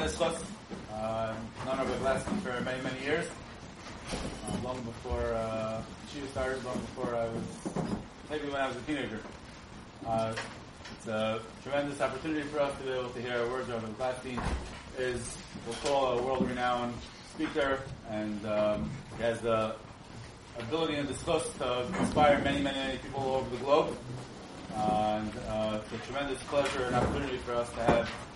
chus. Uh, none of it lasted for many, many years. Uh, long before uh, she started, long before I was, maybe when I was a teenager. Uh, it's a tremendous opportunity for us to be able to hear words of Gladstein is, we'll call a world-renowned speaker, and um, he has the ability and the discuss to inspire many, many, many people all over the globe. Uh, and uh, it's a tremendous pleasure and opportunity for us to have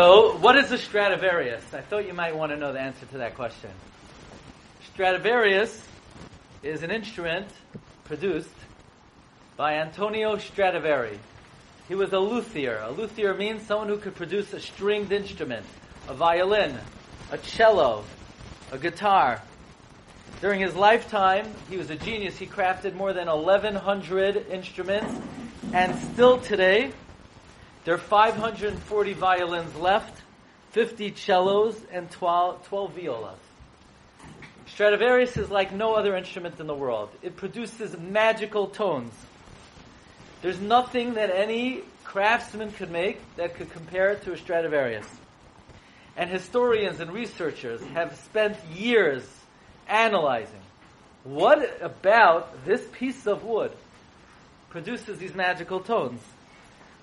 So, what is a Stradivarius? I thought you might want to know the answer to that question. Stradivarius is an instrument produced by Antonio Stradivari. He was a luthier. A luthier means someone who could produce a stringed instrument, a violin, a cello, a guitar. During his lifetime, he was a genius. He crafted more than 1,100 instruments, and still today, there are 540 violins left, 50 cellos, and 12, 12 violas. Stradivarius is like no other instrument in the world. It produces magical tones. There's nothing that any craftsman could make that could compare to a Stradivarius. And historians and researchers have spent years analyzing what about this piece of wood produces these magical tones.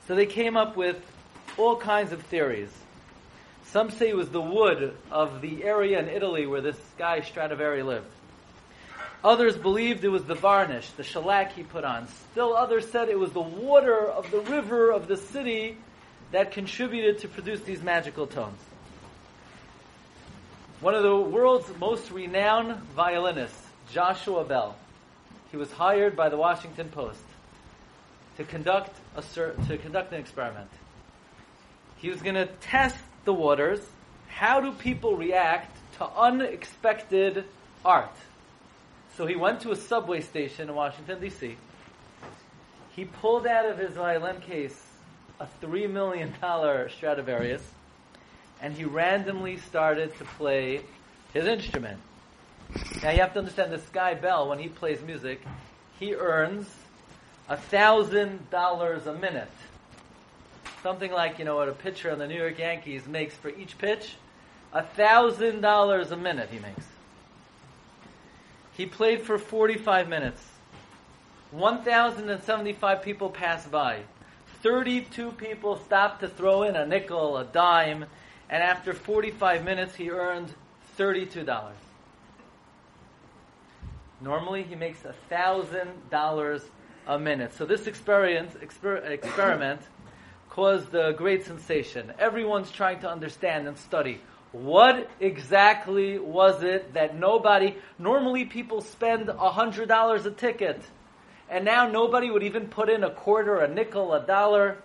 So they came up with all kinds of theories. Some say it was the wood of the area in Italy where this guy Stradivari lived. Others believed it was the varnish, the shellac he put on. Still others said it was the water of the river of the city that contributed to produce these magical tones. One of the world's most renowned violinists, Joshua Bell, he was hired by the Washington Post to conduct a to conduct an experiment. He was going to test the waters. How do people react to unexpected art? So he went to a subway station in Washington D.C. He pulled out of his violin case a three million dollar Stradivarius, and he randomly started to play his instrument. Now you have to understand this guy Bell, when he plays music, he earns a thousand dollars a minute. Something like, you know, what a pitcher on the New York Yankees makes for each pitch. A thousand dollars a minute he makes. He played for 45 minutes. 1,075 people passed by. 32 people stopped to throw in a nickel, a dime, and after 45 minutes he earned $32. Normally he makes $1,000 a minute. So this experience, exper- experiment caused a great sensation. Everyone's trying to understand and study what exactly was it that nobody, normally people spend $100 a ticket, and now nobody would even put in a quarter, a nickel, a dollar.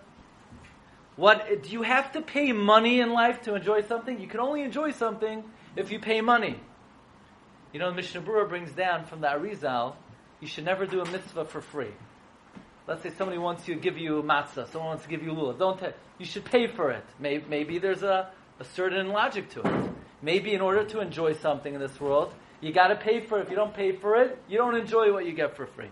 What, do you have to pay money in life to enjoy something? You can only enjoy something if you pay money. You know, Mishnah Berurah brings down from the Arizal, you should never do a mitzvah for free. Let's say somebody wants to give you matzah, someone wants to give you lulav. Don't ta- you should pay for it. Maybe, maybe there's a, a certain logic to it. Maybe in order to enjoy something in this world, you got to pay for it. If you don't pay for it, you don't enjoy what you get for free.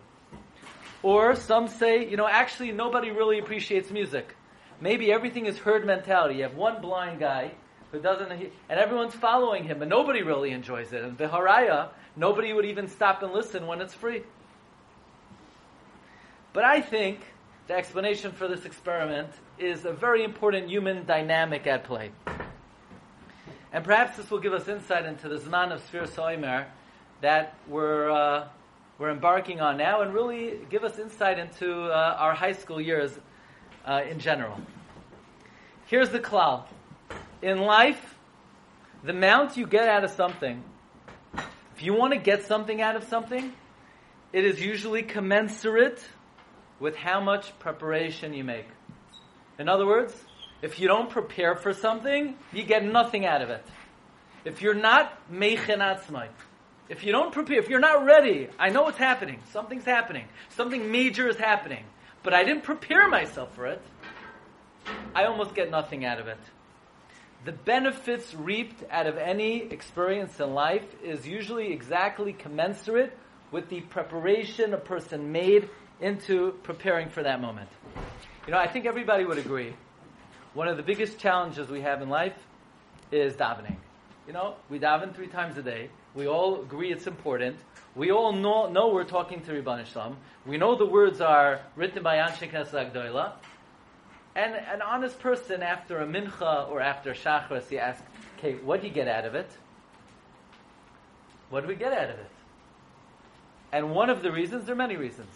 Or some say, you know, actually nobody really appreciates music. Maybe everything is herd mentality. You have one blind guy who doesn't, and everyone's following him, and nobody really enjoys it. And the haraya, nobody would even stop and listen when it's free. But I think the explanation for this experiment is a very important human dynamic at play. And perhaps this will give us insight into the Zman of Sfiras Oimer that we're, uh, we're embarking on now and really give us insight into uh, our high school years uh, in general. Here's the klal. In life, the amount you get out of something, if you want to get something out of something, it is usually commensurate with how much preparation you make. In other words, if you don't prepare for something, you get nothing out of it. If you're not mechen atzmai, if you don't prepare, if you're not ready, I know what's happening. Something's happening. Something major is happening. But I didn't prepare myself for it. I almost get nothing out of it. The benefits reaped out of any experience in life is usually exactly commensurate with the preparation a person made into preparing for that moment. You know, I think everybody would agree. One of the biggest challenges we have in life is davening. You know, we daven three times a day. We all agree it's important. We all know, know we're talking to Ribbono Shel We know the words are written by Anshe Knesset. And an honest person after a mincha or after shachris, he asks, okay, what do you get out of it? What do we get out of it? And one of the reasons, there are many reasons.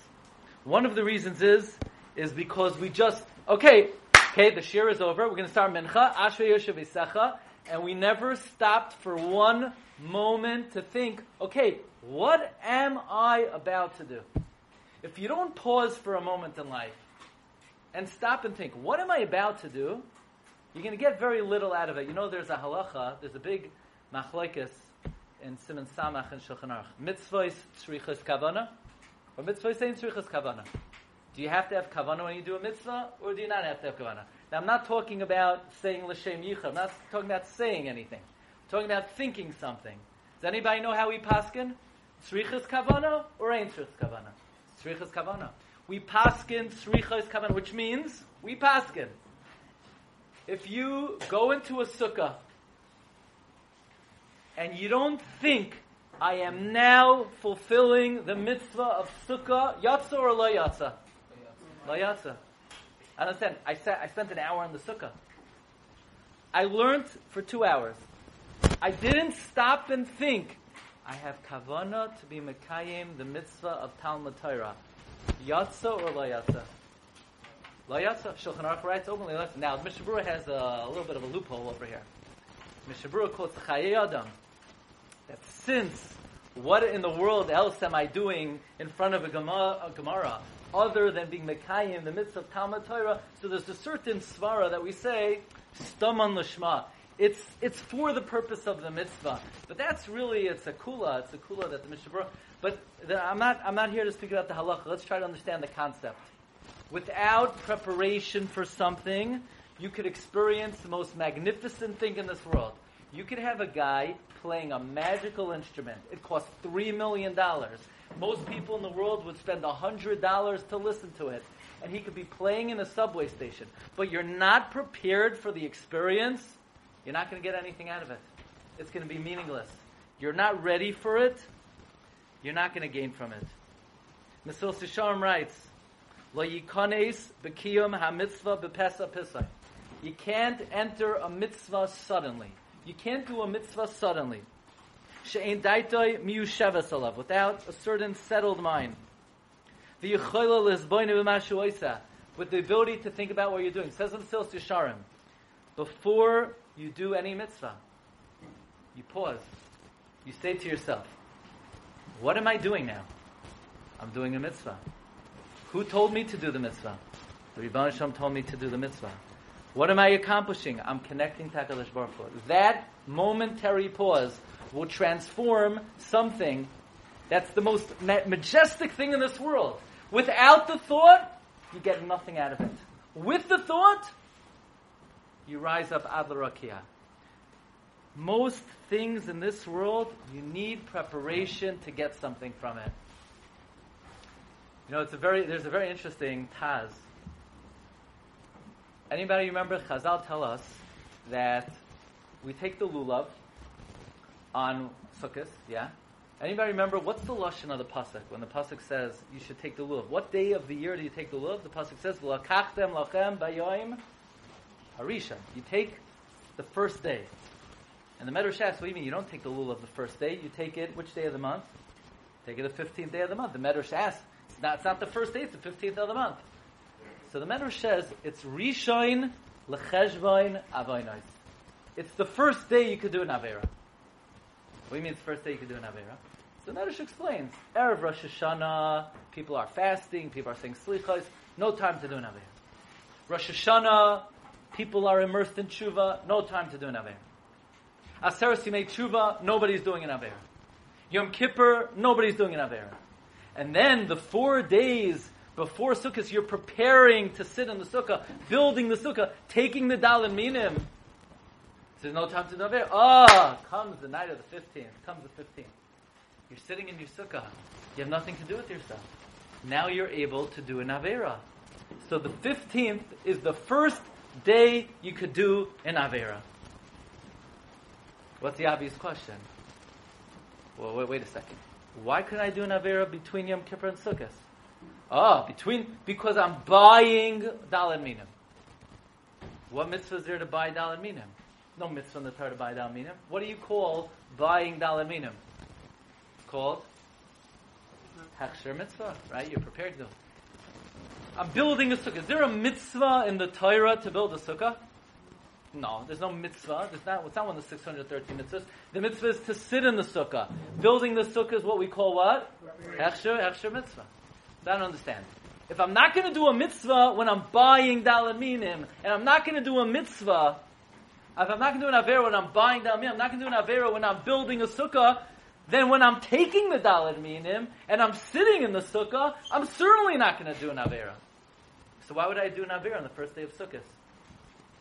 One of the reasons is, is because we just, okay, okay, the shir is over, we're going to start mincha, asher yoshev and we never stopped for one moment to think, okay, what am I about to do? If you don't pause for a moment in life and stop and think, what am I about to do? You're going to get very little out of it. You know, there's a halacha, there's a big machlekes in Siman Samach and Shulchan Aruch. Mitzvahs tzrichas kavana, or saying tzrichas kavana. Do you have to have kavana when you do a mitzvah, or do you not have to have kavana? Now, I'm not talking about saying l'shem yichah. I'm not talking about saying anything. I'm talking about thinking something. Does anybody know how we paskin? Tzrichas kavana or ain't tzrichas kavana? Tzrichas kavana. We paskin tzrichas kavana, which means we paskin. If you go into a sukkah and you don't think I am now fulfilling the mitzvah of sukkah, yatsa or la yatsa? La yatsa. I understand. I, sat, I spent an hour in the sukkah. I learned for two hours. I didn't stop and think. I have kavana to be mekayim the mitzvah of Talmud Torah. Yatsa or la yatsa? La yatsa. Shulchan Aruch writes openly. Now, Mishnah Berurah has a, a, little bit of a loophole over here. Mishnah Berurah quotes Chayei Adam that since what in the world else am I doing in front of a Gemara, other than being Mekayim, in the midst of Talmud Torah? So there's a certain svara that we say, Staman Lishma. It's, it's for the purpose of the mitzvah. But that's really, it's a kula, it's a kula that the Mishnah But the, I'm, not, I'm not here to speak about the halacha. Let's try to understand the concept. Without preparation for something, you could experience the most magnificent thing in this world. You could have a guy playing a magical instrument. It costs $3 million. Most people in the world would spend $100 to listen to it. And he could be playing in a subway station. But you're not prepared for the experience, you're not going to get anything out of it. It's going to be meaningless. You're not ready for it, you're not going to gain from it. Mesillas Yesharim writes, Lo yikones b'kiyum ha-mitzvah b'pesa. You can't enter a mitzvah suddenly. You can't do a mitzvah suddenly. Alav, without a certain settled mind. B'mashu with the ability to think about what you're doing. Says in Mesillas Yesharim, before you do any mitzvah, you pause. You say to yourself, what am I doing now? I'm doing a mitzvah. Who told me to do the mitzvah? The Shel Olam told me to do the mitzvah. What am I accomplishing? I'm connecting to HaKadosh Baruch Hu. That momentary pause will transform something that's the most majestic thing in this world. Without the thought, you get nothing out of it. With the thought, you rise up Adlarakia. Most things in this world, you need preparation to get something from it. You know, it's a very, there's a very interesting Taz Anybody remember Chazal tell us that we take the lulav on Sukkot, yeah? Anybody remember what's the lashon of the pasuk when the pasuk says you should take the lulav? What day of the year do you take the lulav? The pasuk says v'lakachtem lachem bayoim harisha. You take the first day. And the Medrash asks, what do you mean you don't take the lulav the first day? You take it which day of the month? Take it the fifteenth day of the month. The Medrash asks, it's not, it's not the first day; it's the fifteenth of the month. So the Medrash says it's Rishoin lecheshvain avoinais. It's the first day you could do an avera. What do you mean it's the first day you could do an avera? So the Medrash explains erev Rosh Hashanah, people are fasting, people are saying slichos, no time to do an avera. Rosh Hashanah, people are immersed in tshuva, no time to do an avera. Aseres Yimei Tshuva, nobody's doing an Avera. Yom Kippur, nobody's doing an Avera. And then the four days before Sukkot, you're preparing to sit in the Sukkah, building the Sukkah, taking the Daled Minim. There's no time to do Avera. Ah, comes the night of the 15th, comes the 15th. You're sitting in your Sukkah. You have nothing to do with yourself. Now you're able to do an Avera. So the 15th is the first day you could do an Avera. What's the obvious question? Well, wait, wait a second. Why couldn't I do an Avera between Yom Kippur and Sukkot? Ah, between, because I'm buying Daled Minim. What mitzvah is there to buy Daled Minim? No mitzvah in the Torah to buy Daled Minim. What do you call buying Daled Minim? Called Hechsher mitzvah, right? You're prepared to. I'm building a sukkah. Is there a mitzvah in the Torah to build a sukkah? No, there's no mitzvah. There's not, it's not one of the 613 mitzvahs. The mitzvah is to sit in the sukkah. Building the sukkah is what we call what? Hechsher, hechsher mitzvah. I don't understand. If I'm not going to do a mitzvah when I'm buying dalaminim, and I'm not going to do a mitzvah, if I'm not going to do an avera when I'm buying dalaminim, I'm not going to do an avera when I'm building a sukkah, then when I'm taking the dalad minim and I'm sitting in the sukkah, I'm certainly not going to do an avera. So why would I do an avera on the first day of sukkah?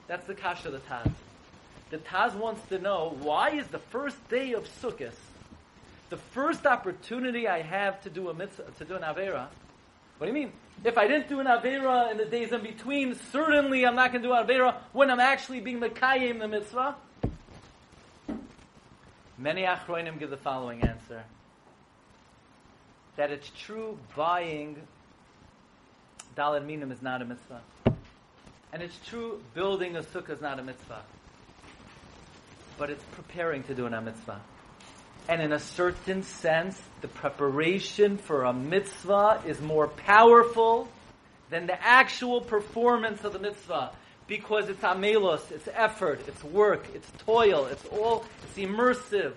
That's the kasha of the Taz. The Taz wants to know why is the first day of Sukkot the first opportunity I have to do a mitzvah, to do an avera. What do you mean? If I didn't do an avera in the days in between, certainly I'm not going to do an avera when I'm actually being mekayim the mitzvah. Many achroinim give the following answer: that it's true buying dalad minim is not a mitzvah. And it's true, building a sukkah is not a mitzvah. But it's preparing to do an mitzvah. And in a certain sense, the preparation for a mitzvah is more powerful than the actual performance of the mitzvah. Because it's amelos, it's effort, it's work, it's toil, it's all, it's immersive.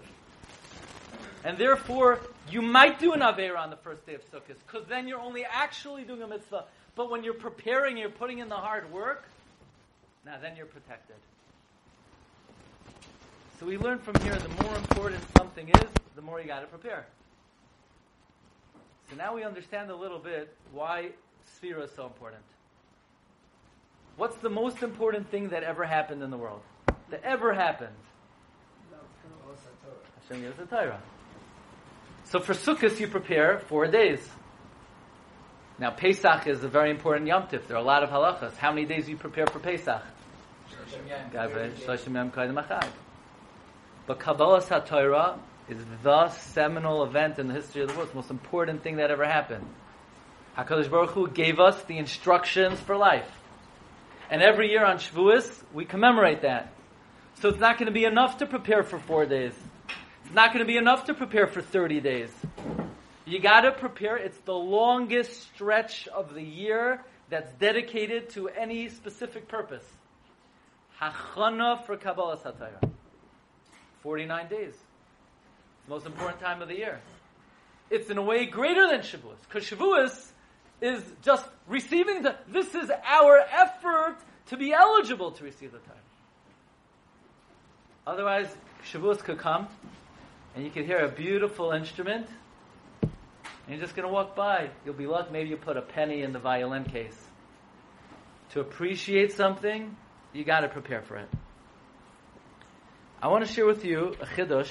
And therefore, you might do an Avera on the first day of Sukkot, because then you're only actually doing a mitzvah. But when you're preparing, you're putting in the hard work, now then you're protected. So we learn from here the more important something is, the more you got to prepare. So now we understand a little bit why Sphira is so important. What's the most important thing that ever happened in the world? That ever happened? Hashem gives the Torah. So for Sukkot you prepare four days. Now, Pesach is a very important Yom Tif. There are a lot of halachas. How many days do you prepare for Pesach? But Kabbalah HaTorah is the seminal event in the history of the world. The most important thing that ever happened. HaKadosh Baruch Hu gave us the instructions for life. And every year on Shavuos, we commemorate that. So it's not going to be enough to prepare for four days. It's not going to be enough to prepare for 30 days. You got to prepare. It's the longest stretch of the year that's dedicated to any specific purpose. Hachana for Kabbalah Satayah. 49 days. It's the most important time of the year. It's in a way greater than Shavuos. Because Shavuos is just receiving the, this is our effort to be eligible to receive the Torah. Otherwise, Shavuos could come, and you could hear a beautiful instrument, and you're just going to walk by. You'll be lucky. Maybe you put a penny in the violin case. To appreciate something, you got to prepare for it. I want to share with you a chiddush.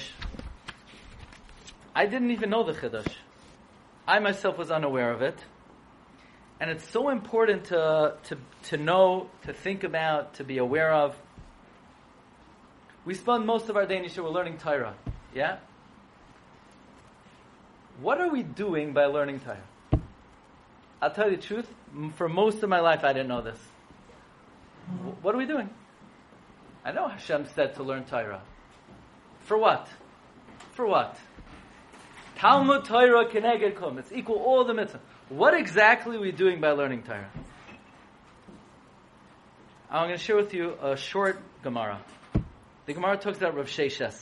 I didn't even know the chiddush. I myself was unaware of it. And it's so important to, to, to know, to think about, to be aware of. We spend most of our day in Yeshiva learning Torah. Yeah? What are we doing by learning Torah? I'll tell you the truth. For most of my life, I didn't know this. What are we doing? I know Hashem said to learn Torah. For what? For what? Talmud Torah keneged kum. It's equal all the mitzvah. What exactly are we doing by learning Torah? I'm going to share with you a short Gemara. The Gemara talks about Rav Sheshes.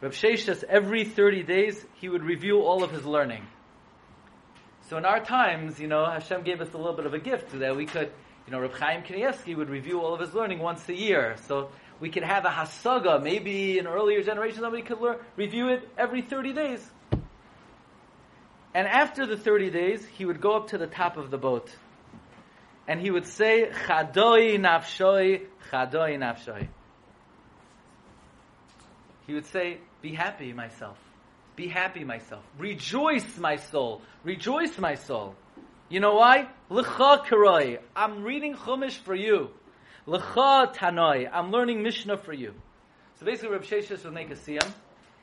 Rav Sheshes, every 30 days, he would review all of his learning. So in our times, you know, Hashem gave us a little bit of a gift that we could You know, Reb Chaim Kanievsky would review all of his learning once a year. So we could have a hasaga. Maybe in earlier generations, somebody could learn, review it every 30 days. And after the 30 days, he would go up to the top of the boat. And he would say, Chadoi nafshoi, chadoi nafshoi. He would say, Be happy, myself. Be happy, myself. Rejoice, my soul. Rejoice, my soul. You know why? L'cha karoi. I'm reading Chumash for you. L'cha tanoi. I'm learning Mishnah for you. So basically, Reb Sheshes would make a siyam.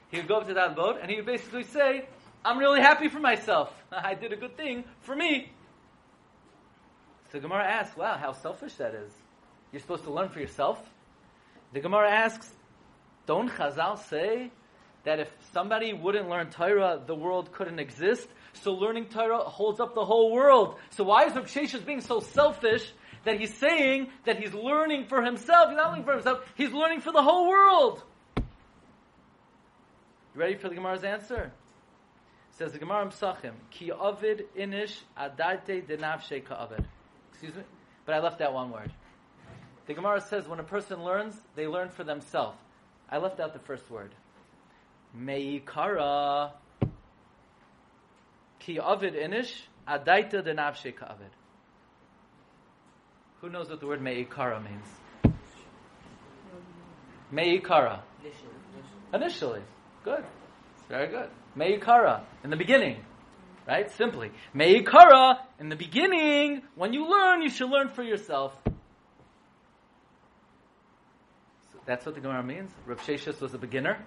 He would go up to that boat, and he would basically say, I'm really happy for myself. I did a good thing for me. So Gemara asks, wow, how selfish that is. You're supposed to learn for yourself? The Gemara asks, don't Chazal say that if somebody wouldn't learn Torah, the world couldn't exist? So learning Torah holds up the whole world. So why is Rav being so selfish that he's saying that he's learning for himself? He's not learning for himself, he's learning for the whole world. You ready for the Gemara's answer? Says the Gemara Psachim, Ki Ovid Inish Adarte Denavshe Ka'avid. Excuse me? But I left out one word. The Gemara says when a person learns, they learn for themselves. I left out the first word. Meikara Ki Ovid Inish Adaita Denavshe Ka'avid. Who knows what the word Meikara means? Meikara. Initially. Good. Very good. Meikara, in the beginning. Right? Simply. Meikara, in the beginning, when you learn, you should learn for yourself. So that's what the Gemara means. Rav Sheshes was a beginner.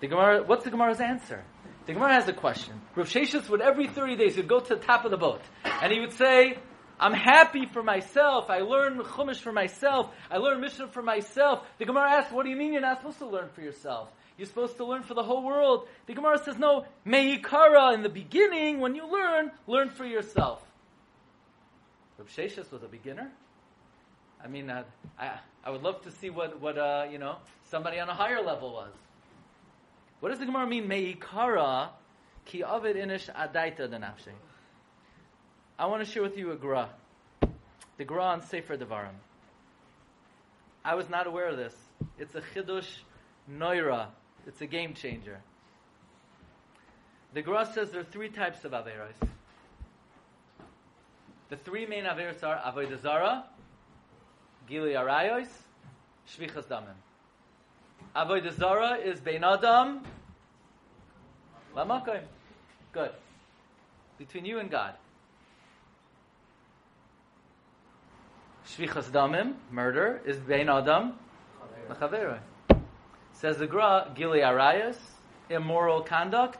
The Gemara, what's the Gemara's answer? The Gemara has a question. Rav Sheshes would every 30 days, he'd go to the top of the boat. And he would say, I'm happy for myself. I learn Chumash for myself. I learn Mishnah for myself. The Gemara asks, what do you mean you're not supposed to learn for yourself? You're supposed to learn for the whole world. The Gemara says, no, meikara, in the beginning, when you learn, learn for yourself. Rav Sheshes was a beginner. I mean, uh, I, I would love to see what, what uh, you know, somebody on a higher level was. What does the Gemara mean, meikara, ki avid inish adaita denafshe? I want to share with you a gra. The gra on Sefer Devarim. I was not aware of this. It's a chidush noira it's a game changer. The Gra says there are three types of Averos. The three main Averos are Avodah Zara, Gili Arayos, Shvichas Damim. Avodah Zara is Bein Adam, Lamakoim. Good. Between you and God. Shvichas Damim, murder, is Bein Adam, Lachaveroi. Says the Gra, Gili Arayas, immoral conduct,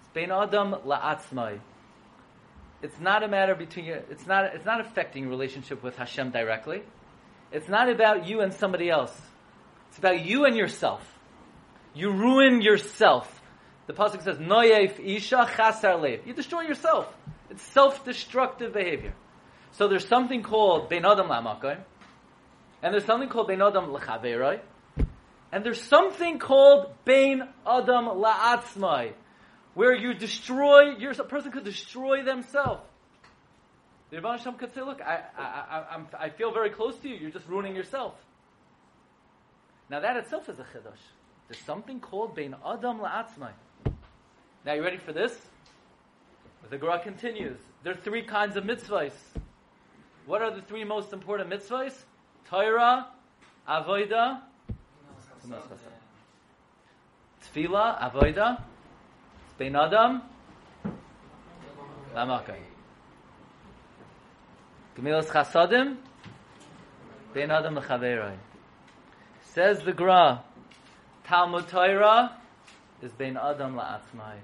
it's Bein Adam La'atzmai. It's not a matter between you, it's not, it's not affecting relationship with Hashem directly. It's not about you and somebody else. It's about you and yourself. You ruin yourself. The pasuk says, "Noyef isha chasar lev." You destroy yourself. It's self-destructive behavior. So there's something called ben adam la'makoy, and there's something called ben adam l'chaveroi, and there's something called Bain Adam La'atzmai, where you destroy, your, a person could destroy themselves. The Rebbe Hashem could say, look, I, I, I, I, feel very close to you, you're just ruining yourself. Now that itself is a chiddush. There's something called Bain Adam La'atzmai. Now you ready for this? The Gemara continues. There are three kinds of mitzvahs. What are the three most important mitzvahs? Torah, Avodah, Tefillah, avoida, bein adam, lamakai. Gemilas chasadim, bein adam lechaveroi. Says the Gra, Talmud Torah is bein adam la'atzmai.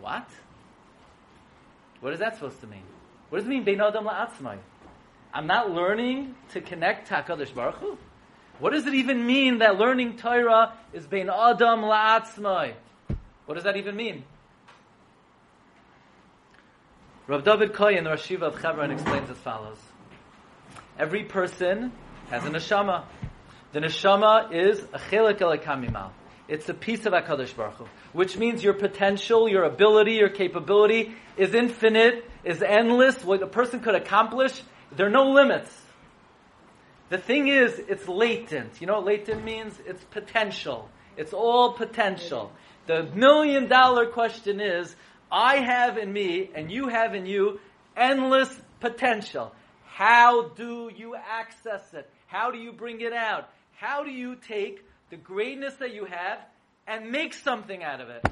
What? What is that supposed to mean? What does it mean bein adam la'atzmai? I'm not learning to connect to HaKadosh Baruch Hu? What does it even mean that learning Torah is bein adam la'atzmai? What does that even mean? Rav David Koyen, the Rashiva of Chevron, explains as follows. Every person has a neshama. The neshama is a chelik elakamimal. It's a piece of HaKadosh Baruch Hu, which means your potential, your ability, your capability is infinite. is endless. What a person could accomplish, there are no limits. The thing is, it's latent. You know what latent means? It's potential. It's all potential. The million dollar question is, I have in me and you have in you endless potential. How do you access it? How do you bring it out? How do you take the greatness that you have and make something out of it?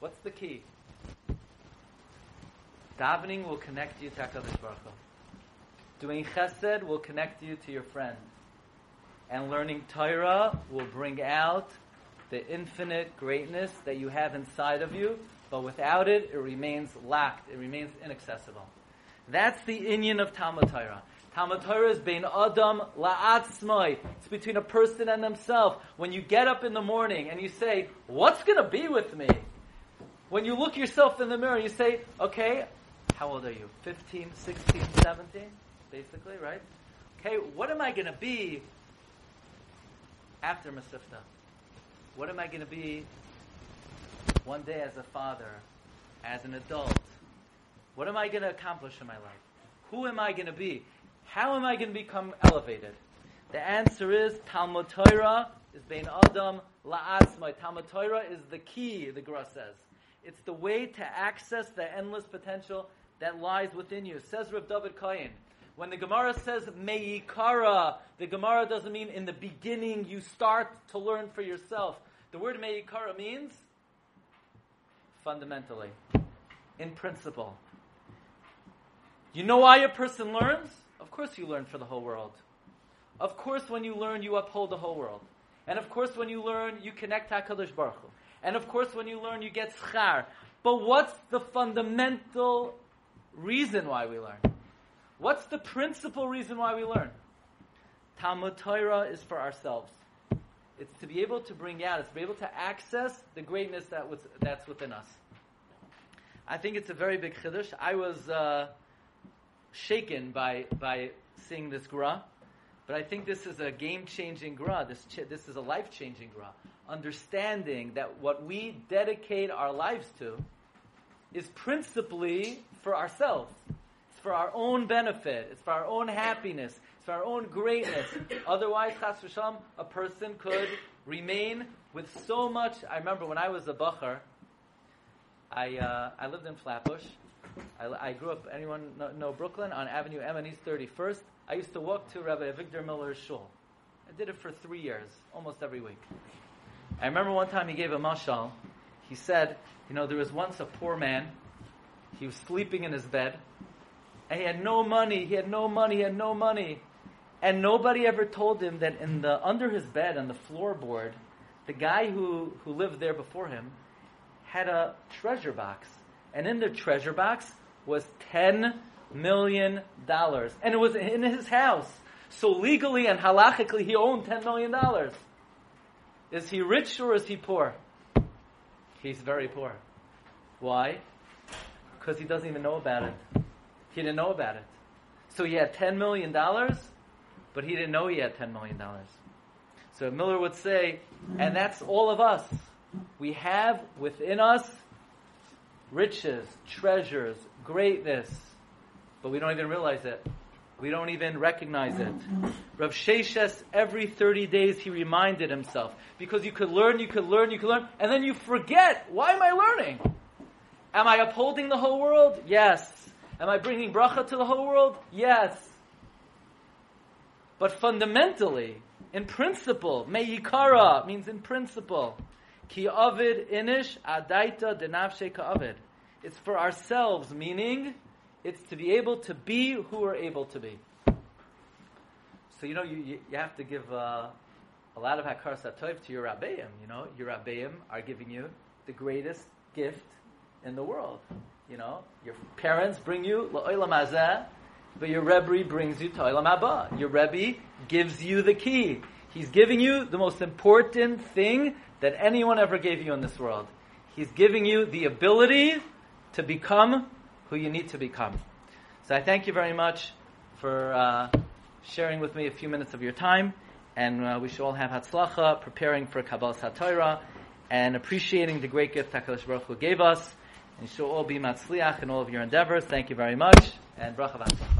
What's the key? Davening will connect you to HaKadosh Baruch Hu. Doing chesed will connect you to your friend. And learning Torah will bring out the infinite greatness that you have inside of you, but without it, it remains locked, It remains inaccessible. That's the inyan of Talmud Torah. Talmud Torah is bein adam la'atzmai. It's between a person and themselves. When you get up in the morning and you say, what's going to be with me? When you look yourself in the mirror, you say, okay, how old are you? 15, 16, 17? Basically, right? Okay, what am I going to be after Mesivta? What am I going to be one day as a father, as an adult? What am I going to accomplish in my life? Who am I going to be? How am I going to become elevated? The answer is Talmud Torah is bein adam la'atzmai. Talmud Torah is the key, the Gra says. It's the way to access the endless potential that lies within you. Says Rav David Kayin. When the Gemara says meikara, the Gemara doesn't mean in the beginning you start to learn for yourself. The word meikara means fundamentally, in principle. You know why a person learns? Of course you learn for the whole world. Of course when you learn, you uphold the whole world. And of course when you learn, you connect HaKadosh Baruch Hu. And of course when you learn, you get schar. But what's the fundamental reason why we learn? What's the principal reason why we learn? Talmud Torah is for ourselves. It's to be able to bring out, it's to be able to access the greatness that was, that's within us. I think it's a very big chiddush. I was uh, shaken by, by seeing this gra, but I think this is a game-changing gra. This, ch- this is a life-changing gra. Understanding that what we dedicate our lives to is principally for ourselves It's for our own benefit. It's for our own happiness. It's for our own greatness. Otherwise, chas v'sham, a person could remain with so much. I remember when I was a bacher, I uh, I lived in Flatbush. I, I, grew up. Anyone know, know, Brooklyn on Avenue M and East 31st? I used to walk to Rabbi Avigdor Miller's shul. I did it for three years, almost every week. I remember one time he gave a mashal. He said, you know, there was once a poor man. He was sleeping in his bed and he had no money, he had no money, he had no money. And nobody ever told him that in the under his bed on the floorboard, the guy who, who lived there before him had a treasure box. And in the treasure box was ten million dollars. And it was in his house. So legally and halachically he owned ten million dollars. Is he rich or is he poor? He's very poor. Why? Because he doesn't even know about it. He didn't know about it. So he had $10 million, but he didn't know he had $10 million. So Miller would say, and that's all of us. We have within us riches, treasures, greatness, but we don't even realize it. We don't even recognize it. Rav Sheshes, every 30 days, he reminded himself. Because you could learn, you could learn, you could learn, and then you forget. Why am I learning? Am I upholding the whole world? Yes. Am I bringing bracha to the whole world? Yes. But fundamentally, in principle, me'ikara means in principle. Ki avid inish adaita denavshe ka'avid. It's for ourselves, meaning it's to be able to be who we're able to be. So you know you, you, have to give uh, a lot of hakar satov to your rabbeim. You know your rabbeim are giving you the greatest gift in the world. You know, your parents bring you la'olam hazeh, but your Rebbe brings you to olam. Your Rebbe gives you the key. He's giving you the most important thing that anyone ever gave you in this world. He's giving you the ability to become who you need to become. So I thank you very much for uh, sharing with me a few minutes of your time, and uh, we should all have hatzlacha, preparing for Kabbalah Satorah, and appreciating the great gift HaKadosh Baruch Hu gave us And you shall all be matzliach in all of your endeavors. Thank you very much, and bracha v'atzlach.